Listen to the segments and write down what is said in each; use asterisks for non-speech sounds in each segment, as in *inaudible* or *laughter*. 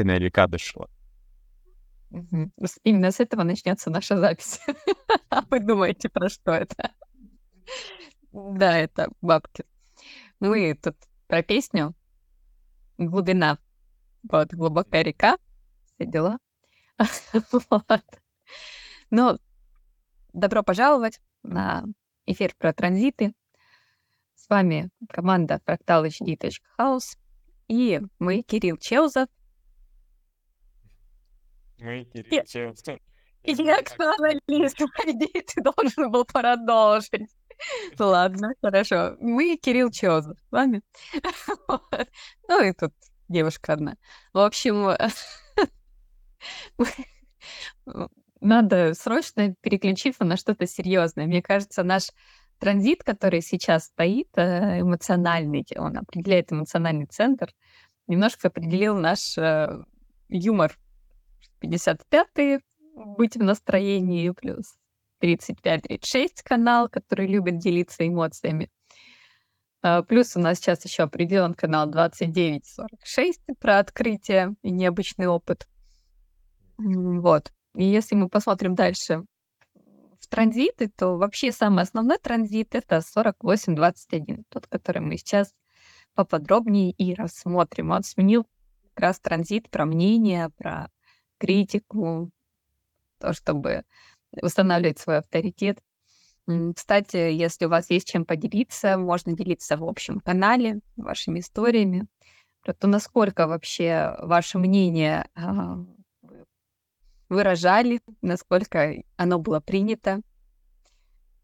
Пушкина или Кадышева. Именно с этого начнется наша запись. *laughs* А вы думаете, про что это? Да, это бабки. Ну и тут про песню «Глубина». Вот, глубокая река, все дела. *laughs* вот. Ну, добро пожаловать на эфир про транзиты. С вами команда Fractal HD.House и мы, Кирилл Челзов. Я журналист, по идее, ты должен был продолжить. Ладно, хорошо. Мы Кирилл Чозов с вами. *laughs* Ну и тут девушка одна. В общем, *laughs* надо срочно переключиться на что-то серьезное. Мне кажется, наш транзит, который сейчас стоит, э, эмоциональный, он определяет эмоциональный центр, немножко определил наш э, юмор. 55-й, быть в настроении, плюс 35-36 канал, который любит делиться эмоциями. А, плюс у нас сейчас еще определен канал 2946 про открытие и необычный опыт. Вот. И если мы посмотрим дальше в транзиты, то вообще самый основной транзит — это 4821, тот, который мы сейчас поподробнее и рассмотрим. Он сменил как раз транзит про мнение, про критику, то, чтобы восстанавливать свой авторитет. Кстати, если у вас есть чем поделиться, можно делиться в общем канале вашими историями то, насколько вообще ваше мнение а, выражали, насколько оно было принято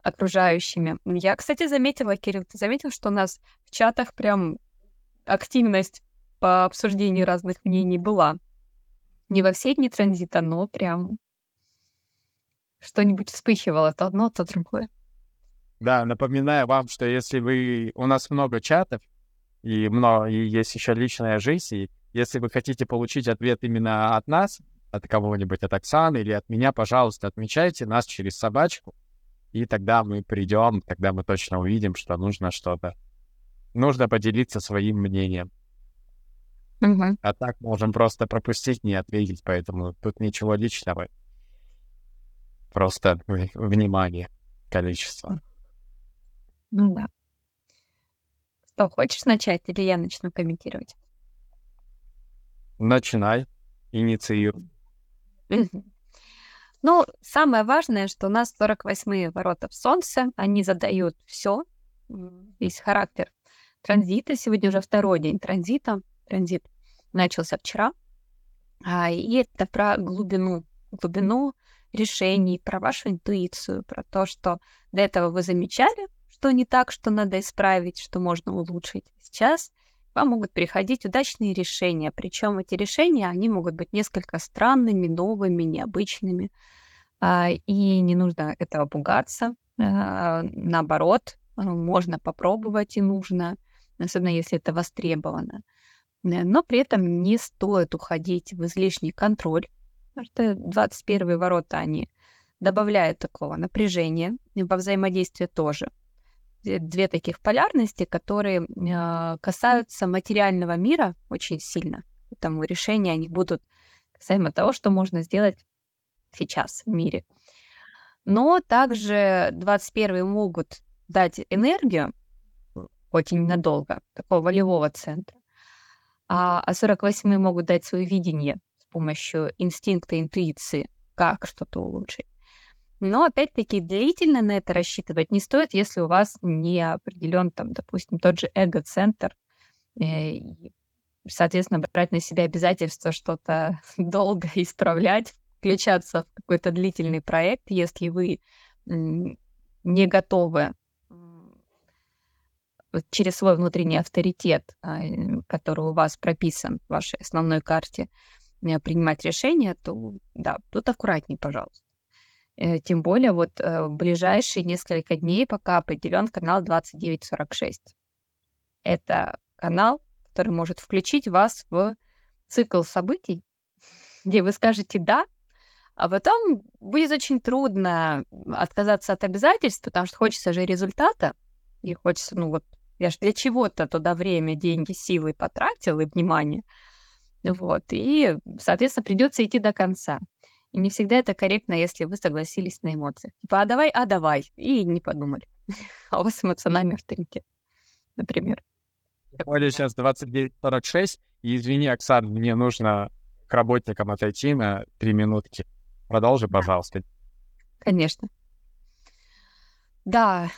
окружающими. Я, кстати, заметила, Кирилл, ты заметил, что у нас в чатах прям активность по обсуждению разных мнений была. Не во все дни транзита, но прям что-нибудь вспыхивало, то одно, то другое. Да, напоминаю вам, что если вы... У нас много чатов, и, много, и есть еще личная жизнь, и если вы хотите получить ответ именно от нас, от кого-нибудь, от Оксаны или от меня, пожалуйста, отмечайте нас через собачку, и тогда мы придем, тогда мы точно увидим, что нужно что-то. Нужно поделиться своим мнением. Угу. А так можем просто пропустить, не ответить, поэтому тут ничего личного. Просто внимание, количество. Ну да. Что, хочешь начать или я начну комментировать? Начинай, инициируй. Ну, самое важное, что у нас 48-е ворота в Солнце, они задают все, весь характер транзита. Сегодня уже второй день транзита. Транзит начался вчера. А, и это про глубину, глубину решений, про вашу интуицию, про то, что до этого вы замечали, что не так, что надо исправить, что можно улучшить. Сейчас вам могут приходить удачные решения, причем эти решения, они могут быть несколько странными, новыми, необычными, а, и не нужно этого пугаться. А, наоборот, можно попробовать и нужно, особенно если это востребовано. Но при этом не стоит уходить в излишний контроль, Потому что 21 ворота, они добавляют такого напряжения, во взаимодействии тоже. Две таких полярности, которые э, касаются материального мира очень сильно. Поэтому решения они будут касаемо того, что можно сделать сейчас в мире. Но также 21 могут дать энергию, хоть и ненадолго, такого волевого центра, а 48 а могут дать свое видение помощью инстинкта, интуиции, как что-то улучшить. Но опять-таки длительно на это рассчитывать не стоит, если у вас не определен там, допустим, тот же эго-центр, э, и, соответственно, брать на себя обязательство что-то *laughs* долго исправлять, включаться в какой-то длительный проект, если вы не готовы через свой внутренний авторитет, а, который у вас прописан в вашей основной карте, Э, принимать решения, то да, тут аккуратней, пожалуйста. Э, тем более вот э, ближайшие несколько дней пока определен канал 2946. Это канал, который может включить вас в цикл событий, где вы скажете «да», а потом будет очень трудно отказаться от обязательств, потому что хочется же результата, и хочется, ну вот, я же для чего-то туда время, деньги, силы потратил и внимание – Вот. И, соответственно, придется идти до конца. И не всегда это корректно, если вы согласились на эмоциях. Типа, а давай, а давай. И не подумали. *laughs* А у вас эмоциональный авторитет, например. Более сейчас 29.46. И извини, Оксан, мне нужно к работникам отойти на три минутки. Продолжи, пожалуйста. Конечно. Да,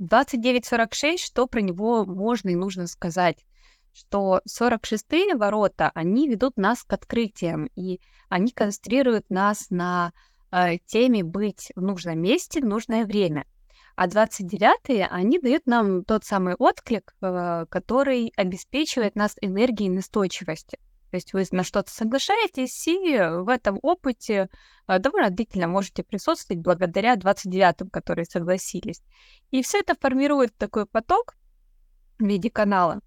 29.46, что про него можно и нужно сказать? Что 46-е ворота, они ведут нас к открытиям, и они концентрируют нас на э, теме быть в нужном месте в нужное время. А 29-е, они дают нам тот самый отклик, э, который обеспечивает нас энергией и настойчивостью. То есть вы на что-то соглашаетесь, и в этом опыте э, довольно длительно можете присутствовать благодаря 29-м, которые согласились. И все это формирует такой поток в виде канала,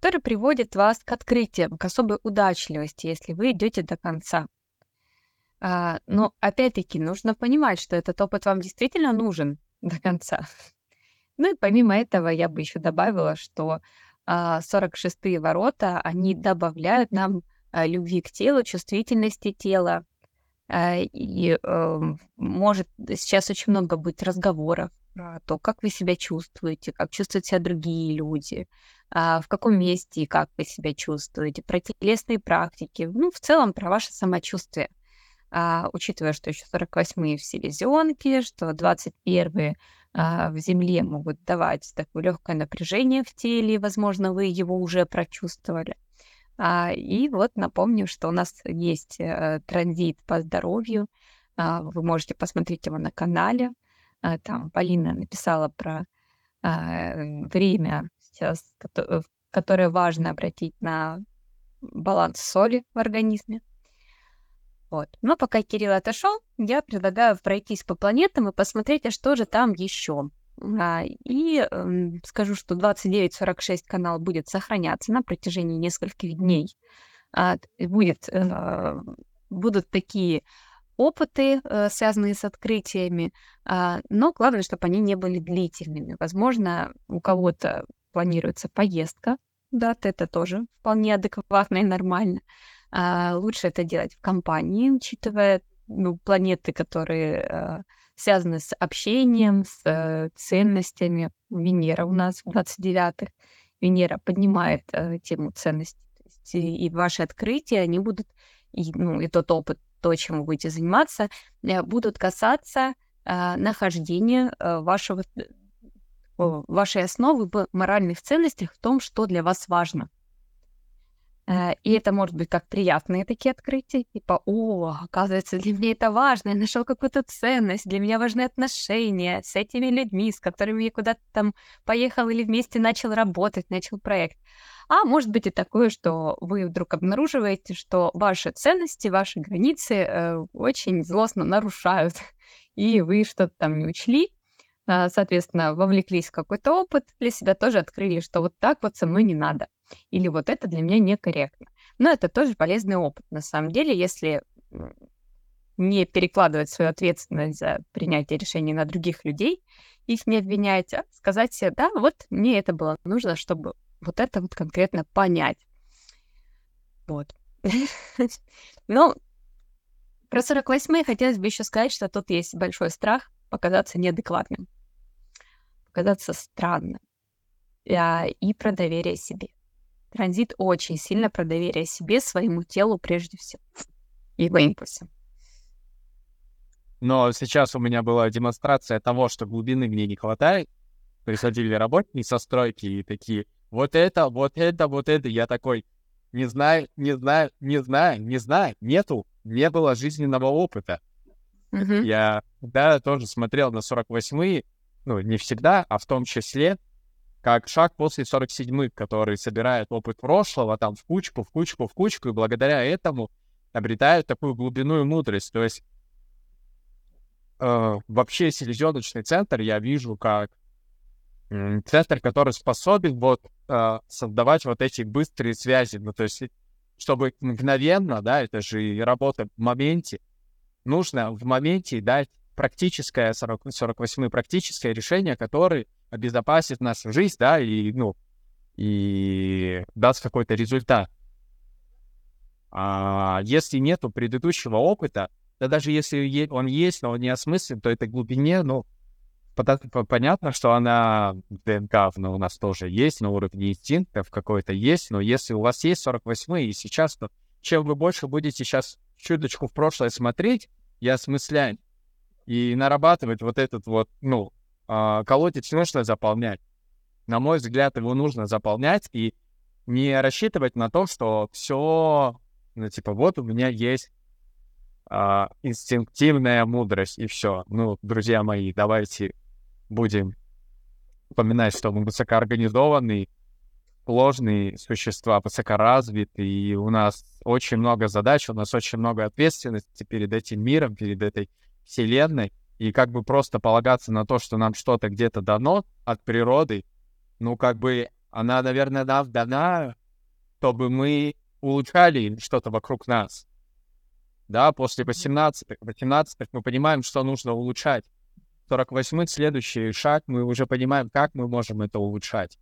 который приводит вас к открытиям, к особой удачливости, если вы идете до конца. А, но опять-таки нужно понимать, что этот опыт вам действительно нужен до конца. *laughs* Ну и помимо этого я бы еще добавила, что 46-е а, ворота, они добавляют нам а, любви к телу, чувствительности тела. А, и может сейчас очень много быть разговоров про то, как вы себя чувствуете, как чувствуют себя другие люди, в каком месте и как вы себя чувствуете, про телесные практики, ну, в целом про ваше самочувствие. учитывая, что еще 48-е в селезенке, что 21-е а, в земле могут давать такое легкое напряжение в теле, возможно, вы его уже прочувствовали. А, и вот напомню, что у нас есть а, транзит по здоровью. А, вы можете посмотреть его на канале. А, там Полина написала про а, время сейчас, которое важно обратить на баланс соли в организме. Вот. Но пока Кирилл отошел, я предлагаю пройтись по планетам и посмотреть, а что же там еще. А, и э, скажу, что 2946 канал будет сохраняться на протяжении нескольких дней. А, будет, э, будут такие опыты, э, связанные с открытиями, э, но главное, чтобы они не были длительными. Возможно, у кого-то планируется поездка, да, это тоже вполне адекватно и нормально. А, лучше это делать в компании, учитывая ну, планеты, которые а, связаны с общением, с э, ценностями. Венера у нас в 29-х. Венера поднимает э, тему ценностей. и, ваши открытия, они будут, и, ну, и тот опыт, то, чем вы будете заниматься, э, будут касаться э, нахождения вашего, вашей основы в моральных ценностях, в том, что для вас важно. Э, и это может быть как приятные такие открытия, типа, о, оказывается, для меня это важно, я нашел какую-то ценность, для меня важны отношения с этими людьми, с которыми я куда-то там поехал или вместе начал работать, начал проект. А может быть и такое, что вы вдруг обнаруживаете, что ваши ценности, ваши границы э, очень злостно нарушают, *laughs* и вы что-то там не учли, э, соответственно, вовлеклись в какой-то опыт, для себя тоже открыли, что вот так вот со мной не надо или вот это для меня некорректно. Но это тоже полезный опыт, на самом деле, если не перекладывать свою ответственность за принятие решений на других людей, их не обвинять, а сказать себе, да, вот мне это было нужно, чтобы вот это вот конкретно понять. Вот. *laughs* Ну, про 48 хотелось бы еще сказать, что тут есть большой страх показаться неадекватным, показаться странным а, и про доверие себе. Транзит очень сильно про доверие себе, своему телу прежде всего. И импульсам. Но сейчас у меня была демонстрация того, что глубины мне не хватает. Приходили работники со стройки и такие, вот это, вот это, вот это. Я такой, не знаю, не знаю, не знаю, не знаю, нету, не было жизненного опыта. Uh-huh. Я, да, тоже смотрел на 48-е, ну, не всегда, а в том числе, как шаг после 47-х, который собирает опыт прошлого там в кучку, в кучку, в кучку, и благодаря этому обретают такую глубину и мудрость. То есть э, вообще селезеночный центр я вижу как центр, который способен вот э, создавать вот эти быстрые связи. Ну, то есть чтобы мгновенно, да, это же и работа в моменте, нужно в моменте дать практическое, 40, 48 практическое решение, которое обезопасит нашу жизнь, да, и, ну, и даст какой-то результат. А если нету предыдущего опыта, да даже если он есть, но он не осмыслен, то этой глубине, ну, понятно, что она ДНК ну, у нас тоже есть, на уровне инстинктов какой-то есть, но если у вас есть 48 и сейчас, то чем вы больше будете сейчас чуточку в прошлое смотреть и осмыслять, и нарабатывать вот этот вот, ну, колодец нужно заполнять. На мой взгляд, его нужно заполнять и не рассчитывать на то, что все, ну, типа, вот у меня есть э, инстинктивная мудрость, и все. Ну, друзья мои, давайте будем упоминать, что мы высокоорганизованные, сложные существа, высокоразвитые, и у нас очень много задач, у нас очень много ответственности перед этим миром, перед этой вселенной, и как бы просто полагаться на то, что нам что-то где-то дано от природы, ну, как бы она, наверное, нам дана, чтобы мы улучшали что-то вокруг нас. Да, после 18 18 мы понимаем, что нужно улучшать. 48 следующий шаг, мы уже понимаем, как мы можем это улучшать.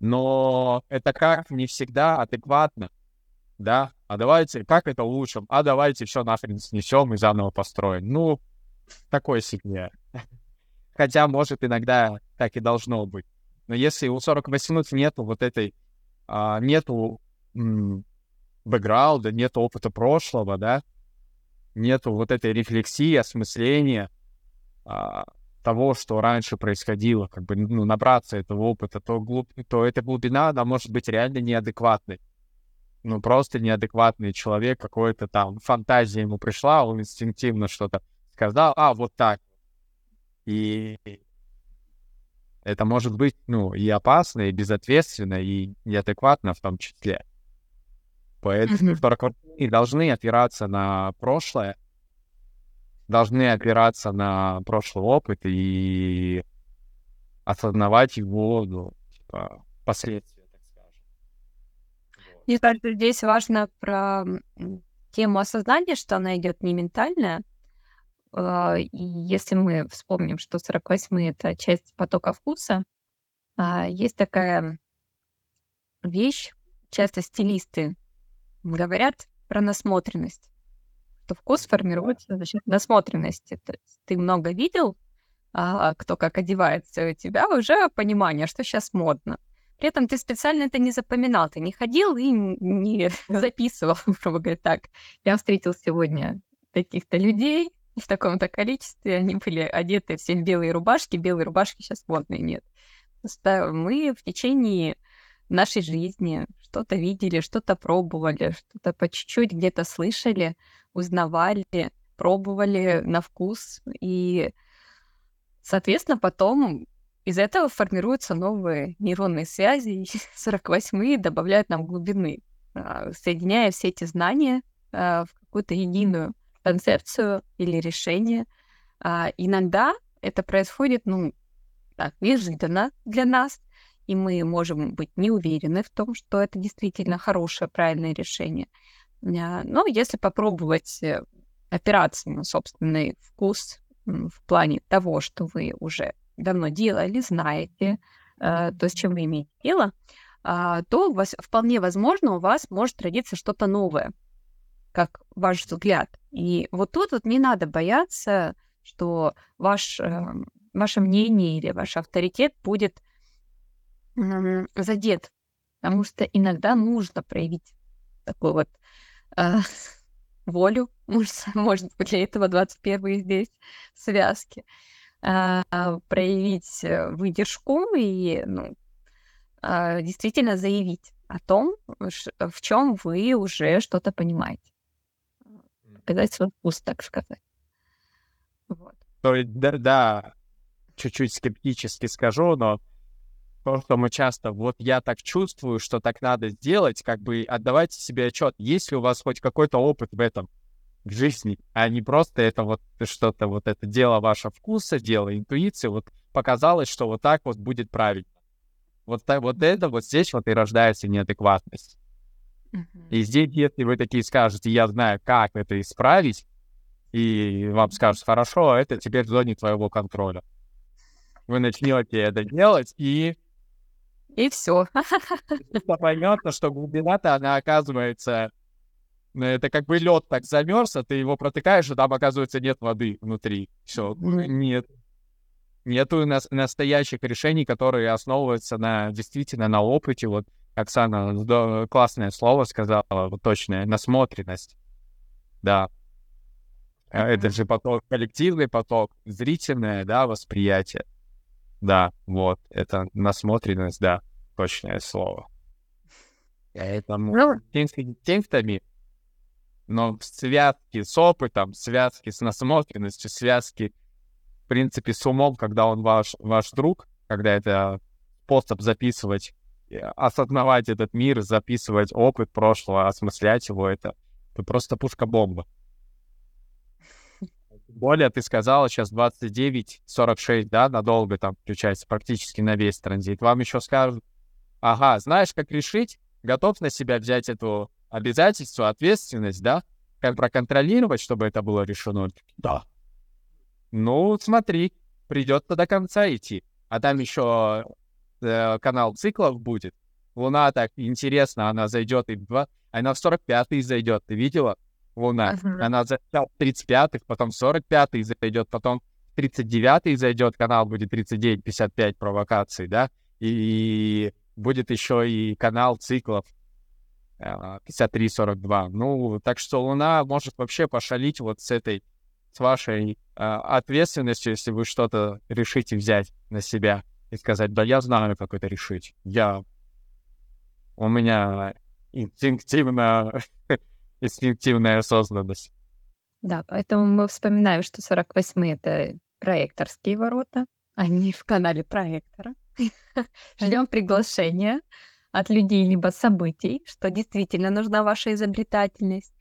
Но это как не всегда адекватно, да? А давайте, как это улучшим? А давайте все нахрен снесем и заново построим. Ну, такой себе. Хотя, может, иногда так и должно быть. Но если у 48 нету вот этой, а, нету м- бэкграунда, нету опыта прошлого, да, нету вот этой рефлексии, осмысления, а, того, что раньше происходило, как бы, ну, набраться этого опыта, то, глуб... то эта глубина, она может быть реально неадекватной. Ну, просто неадекватный человек, какой-то там фантазия ему пришла, он инстинктивно что-то сказал, а, вот так. И это может быть, ну, и опасно, и безответственно, и неадекватно в том числе. Поэтому mm-hmm. должны опираться на прошлое, должны опираться на прошлый опыт и осознавать его, ну, типа, последствия, так скажем. Мне кажется, здесь важно про тему осознания, что она идет не ментальная. А, если мы вспомним, что 48 это часть потока вкуса, а, есть такая вещь, часто стилисты говорят про насмотренность что вкус формируется за счет насмотренности. То есть ты много видел, а, кто как одевается, у тебя уже понимание, что сейчас модно. При этом ты специально это не запоминал, ты не ходил и не *laughs* записывал, *laughs* грубо говоря, так. Я встретил сегодня таких-то людей в таком-то количестве, они были одеты все в белые рубашки, белые рубашки сейчас модные нет. Мы в течение нашей жизни что-то видели, что-то пробовали, что-то по чуть-чуть где-то слышали, узнавали, пробовали на вкус. И, соответственно, потом из этого формируются новые нейронные связи, *laughs* 48-е добавляют нам глубины, а, соединяя все эти знания а, в какую-то единую концепцию или решение. А, иногда это происходит, ну, так, неожиданно для нас, и мы можем быть не уверены в том, что это действительно хорошее, правильное решение. Но если попробовать э, опираться на собственный вкус в плане того, что вы уже давно делали, знаете, э, то, с чем вы имеете дело, а, то вполне возможно у вас может родиться что-то новое, как ваш взгляд. И вот тут вот не надо бояться, что ваш, эм, ваше мнение или ваш авторитет будет задет, потому что иногда нужно проявить такой вот э, *laughs* волю, *laughs* может, может быть, для этого 21 здесь связки, э, проявить э, выдержку и ну, э, действительно заявить о том, в чем вы уже что-то понимаете. Показать свой вкус, так сказать. Вот. Да, да, чуть-чуть скептически скажу, но то, что мы часто, вот я так чувствую, что так надо сделать, как бы отдавайте себе отчет, есть ли у вас хоть какой-то опыт в этом, в жизни, а не просто это вот что-то, вот это дело вашего вкуса, дело интуиции, вот показалось, что вот так вот будет правильно. Вот, так, вот это, вот здесь вот и рождается неадекватность. Uh-huh. И здесь, если вы такие скажете, я знаю, как это исправить, и вам скажут, хорошо, это теперь в зоне твоего контроля. Вы начнете это делать, и и все. *laughs* Понятно, что глубина-то, она оказывается Это как бы лед так замерз, а ты его протыкаешь, и там, оказывается, нет воды внутри. Все, нет. Нету нас настоящих решений, которые основываются на действительно на опыте. Вот Оксана классное слово сказала, вот точное, насмотренность. Да. А это же поток, коллективный поток, зрительное, да, восприятие. Да, вот, это насмотренность, да, точное слово. Поэтому ну, инстинктами, но в связке с опытом, в связке с насмотренностью, в связке, в принципе, с умом, когда он ваш, ваш друг, когда это способ записывать, э, осознавать этот мир, записывать опыт прошлого, осмыслять его, это, это просто пушка-бомба. *laughs* Более ты сказала, сейчас 29-46, да, надолго там включается, практически на весь транзит. Вам еще скажут, ага, знаешь, как решить? Готов на себя взять эту обязательство, ответственность, да? Как проконтролировать, чтобы это было решено? Да. Ну, смотри, придется до конца идти. А там еще э, канал циклов будет. Луна так интересно, она зайдет и в 2, она в 45-й зайдет, ты видела? Луна. Uh-huh. Она за 35-х, потом 45-й зайдет, потом 39-й зайдет, канал будет 39-55 провокаций, да, и будет еще и канал циклов 53-42. А, ну, так что Луна может вообще пошалить вот с этой, с вашей э, ответственностью, если вы что-то решите взять на себя и сказать, да я знаю, как это решить. Я... У меня инстинктивно *laughs* инстинктивная осознанность. Да, поэтому мы вспоминаем, что 48 это проекторские ворота, они в канале проектора. *laughs* Ждем приглашения от людей либо событий, что действительно нужна ваша изобретательность.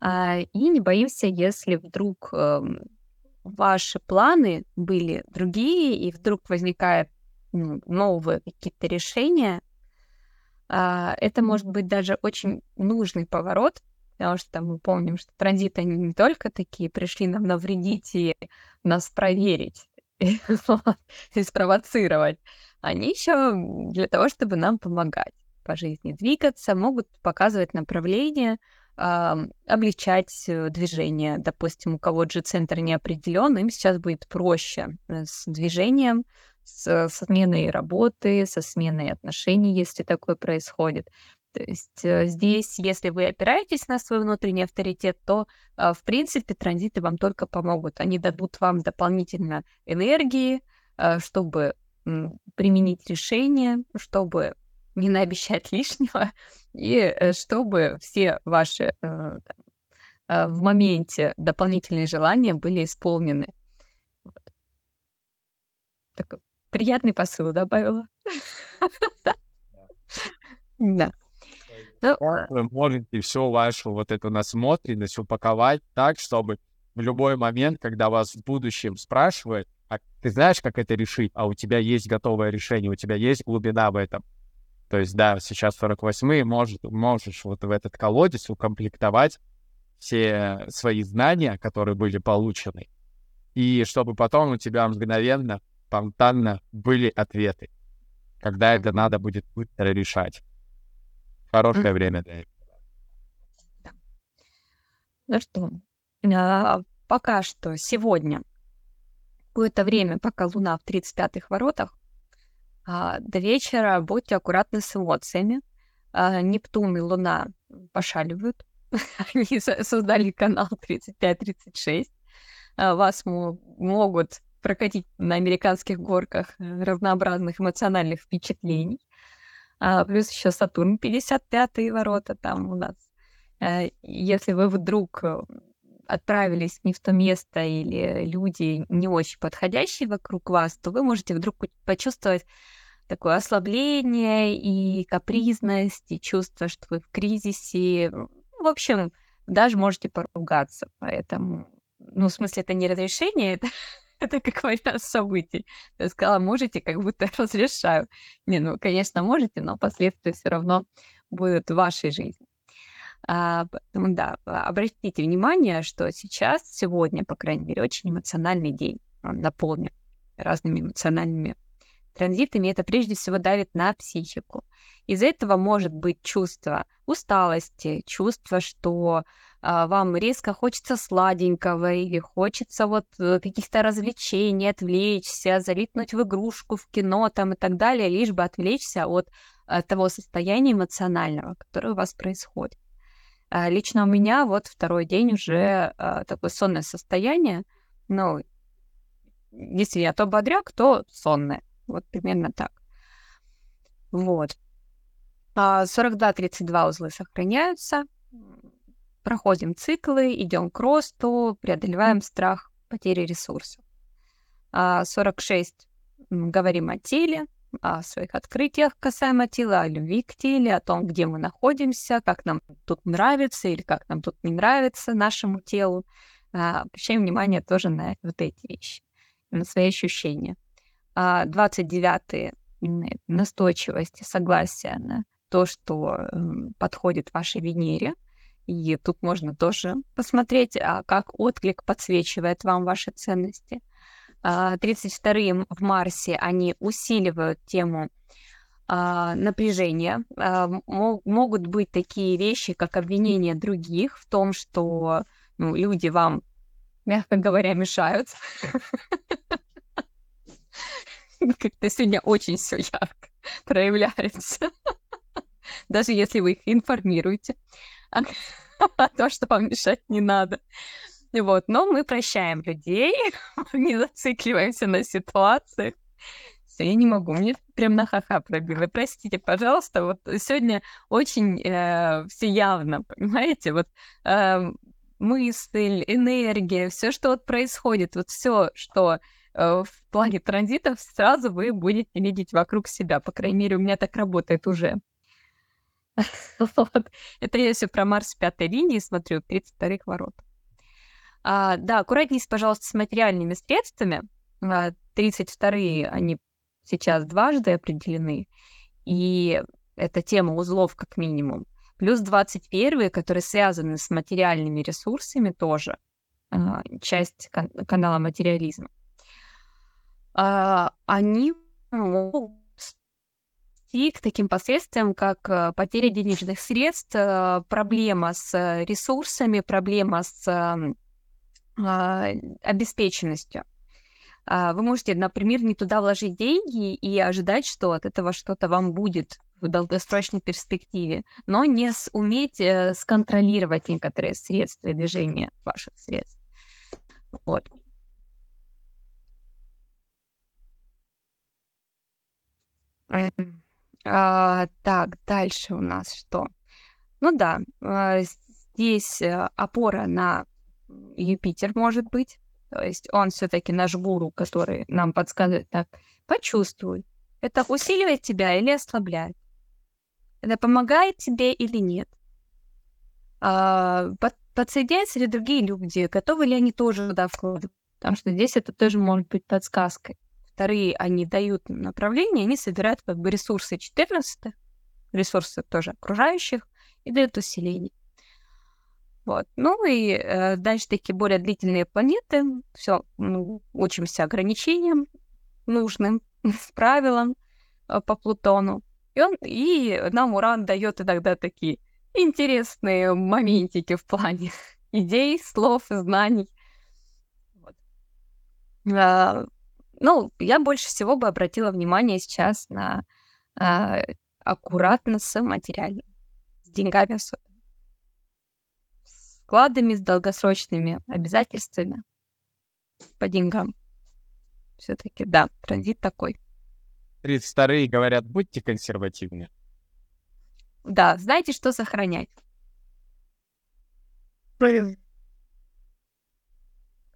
А, и не боимся, если вдруг эм, ваши планы были другие, и вдруг возникают ну, новые какие-то решения, а, это может быть даже очень нужный поворот потому что мы помним, что транзиты они не только такие пришли нам навредить и нас проверить *laughs* и спровоцировать, они еще для того, чтобы нам помогать по жизни двигаться, могут показывать направление, облегчать э, движение. Допустим, у кого же центр не определен, им сейчас будет проще э, с движением, со сменой работы, со сменой отношений, если такое происходит. То есть э, здесь, если вы опираетесь на свой внутренний авторитет, то, э, в принципе, транзиты вам только помогут. Они дадут вам дополнительно энергии, э, чтобы применить решение, чтобы не наобещать *laughs* лишнего, и чтобы все ваши в моменте дополнительные желания были исполнены. Такой приятный посыл добавила. Да. Ну, вы можете всю вашу вот эту насмотренность упаковать так, чтобы в любой момент, когда вас в будущем спрашивают, а ты знаешь, как это решить, а у тебя есть готовое решение, у тебя есть глубина в этом. То есть, да, сейчас 48-й может, можешь вот в этот колодец укомплектовать все свои знания, которые были получены, и чтобы потом у тебя мгновенно, спонтанно были ответы, когда это надо будет быстро решать. Хорошее время для этого. Ну что, а, пока что сегодня какое-то время, пока Луна в 35-х воротах, а, до вечера будьте аккуратны с эмоциями. А, Нептун и Луна пошаливают. *laughs* Они создали канал 35-36. Вас могут прокатить на американских горках э, разнообразных эмоциональных впечатлений. А, плюс еще Сатурн 55 ворота там у нас. А, если вы вдруг э, отправились не в то место или люди не очень подходящие вокруг вас, то вы можете вдруг почувствовать такое ослабление и капризность, и чувство, что вы в кризисе. В общем, даже можете поругаться. Поэтому, ну, в смысле, это не разрешение, это это как вариант событий. Я сказала, можете, как будто разрешаю. Не, ну, конечно, можете, но последствия все равно будут в вашей жизни. А, да, обратите внимание, что сейчас, сегодня, по крайней мере, очень эмоциональный день. Он наполнен разными эмоциональными транзитами, это прежде всего давит на психику. Из-за этого может быть чувство усталости, чувство, что а, вам резко хочется сладенького или хочется вот э, каких-то развлечений, отвлечься, залипнуть в игрушку, в кино там и так далее, лишь бы отвлечься от, э, того состояния эмоционального, которое у вас происходит. А, лично у меня вот второй день уже а, такое сонное состояние. Ну, если я то бодряк, то сонное. Вот примерно так. Вот. 42-32 а, узлы сохраняются. Проходим циклы, идем к росту, преодолеваем страх потери ресурсов. 46 говорим о теле, о своих открытиях касаемо тела, о любви к теле, о том, где мы находимся, как нам тут нравится или как нам тут не нравится нашему телу. А, обращаем внимание тоже на вот эти вещи, на свои ощущения. 29 настойчивость и согласие на то, что подходит вашей Венере. И тут можно тоже посмотреть, а как отклик подсвечивает вам ваши ценности. 32-е а, в Марсе, они усиливают тему а, напряжения. Могут быть такие вещи, как обвинение других в том, что ну, люди вам, мягко говоря, мешают. Как-то сегодня очень все ярко проявляется. Даже если вы их информируете *laughs* о том, что вам мешать не надо. Вот, но мы прощаем людей, *laughs* не зацикливаемся на ситуациях. Все, я не могу, мне прям на ха-ха пробило. Простите, пожалуйста, вот сегодня очень э, все явно, понимаете, вот э, мысль, энергия, все, что вот происходит, вот все, что э, в плане транзитов, сразу вы будете видеть вокруг себя. По крайней мере, у меня так работает уже. *laughs* Это я все про Марс пятой линии смотрю, 32-х ворот. А, да, аккуратнейся, пожалуйста, с материальными средствами. 32-е, а, они сейчас дважды определены, и это тема узлов как минимум. Плюс 21-е, которые связаны с материальными ресурсами тоже, а, часть кан- канала материализма. Они могут идти к таким последствиям, как э, потеря денежных средств, э, проблема с ресурсами, проблема с а, обеспеченностью. А, вы можете, например, не туда вложить деньги и ожидать, что от этого что-то вам будет в долгосрочной перспективе, но не уметь э, сконтролировать некоторые средства и движения ваших средств. Вот. А, так, дальше у нас что? Ну да, а, здесь э, опора на Юпитер может быть. То есть он все-таки наш гуру, который нам подсказывает так, почувствуй, это усиливает тебя или ослабляет? Это помогает тебе или нет? А, под, подсоединяются ли другие люди? Готовы ли они тоже туда вкладывать? Потому что здесь это тоже может быть подсказкой. Вторые, они дают направление, они собирают как бы ресурсы 14 ресурсы тоже окружающих, и дают усиление. Вот. Ну и э, дальше такие более длительные планеты. Все, ну, учимся ограничениям нужным, *laughs* правилам э, по Плутону. И, он, и нам Уран дает иногда такие интересные моментики в плане *laughs* идей, слов, знаний. Вот. А, ну, я больше всего бы обратила внимание сейчас на а, аккуратно с материальным, с деньгами особенно вкладами, с долгосрочными обязательствами по деньгам. Все-таки, да, транзит такой. 32-е говорят, будьте консервативны. Да, знаете, что сохранять. Блин.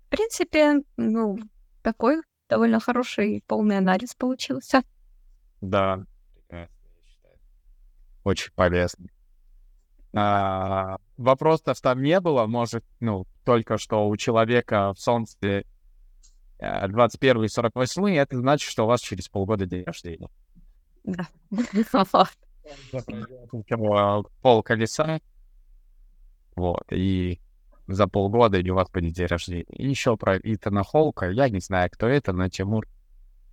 В принципе, ну, такой довольно хороший полный анализ получился. Да, Очень полезно. А, вопросов там не было, может, ну, только что у человека в Солнце 21 и 48, это значит, что у вас через полгода день рождения. Да. *laughs* Пол колеса. Вот, и за полгода и у вас будет день рождения. И еще про Итана Холка, я не знаю, кто это, но Тимур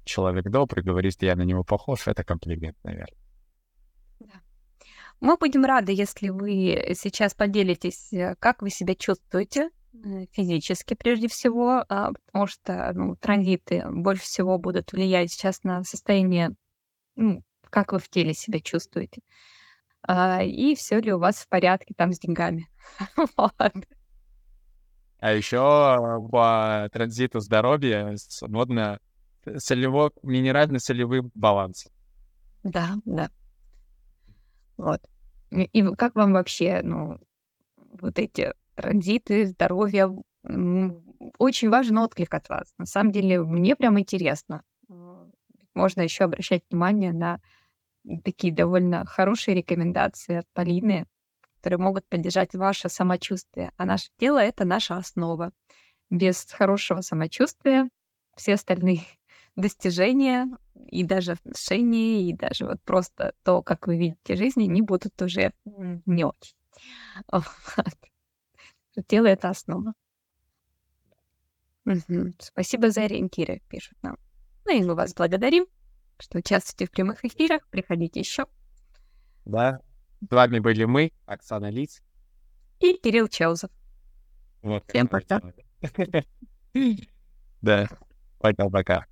человек добрый, говорит, я на него похож, это комплимент, наверное. Мы будем рады, если вы сейчас поделитесь, э, как вы себя чувствуете э, физически прежде всего, а, потому что ну, транзиты больше всего будут влиять сейчас на состояние, ну, как вы в теле себя чувствуете. А, и все ли у вас в порядке там с деньгами. *laughs* Вот. А еще по транзиту здоровья модно солево, минерально-солевым балансом. Да, да. Вот. И, как вам вообще, ну, вот эти транзиты, здоровье? Очень важен отклик от вас. На самом деле, мне прям интересно. Можно еще обращать внимание на такие довольно хорошие рекомендации от Полины, которые могут поддержать ваше самочувствие. А наше тело — это наша основа. Без хорошего самочувствия все остальные *laughs* достижения и даже отношения, и даже вот просто то, как вы видите жизнь, они будут уже не очень. *laughs* Вот. Тело — это основа. Спасибо за ориентиры, пишут нам. Ну и мы вас благодарим, что участвуете в прямых эфирах. Приходите еще. Да. С вами были мы, Оксана Лиц. И Кирилл Чаузов. Вот. Всем пока. *laughs* Да. Пока-пока.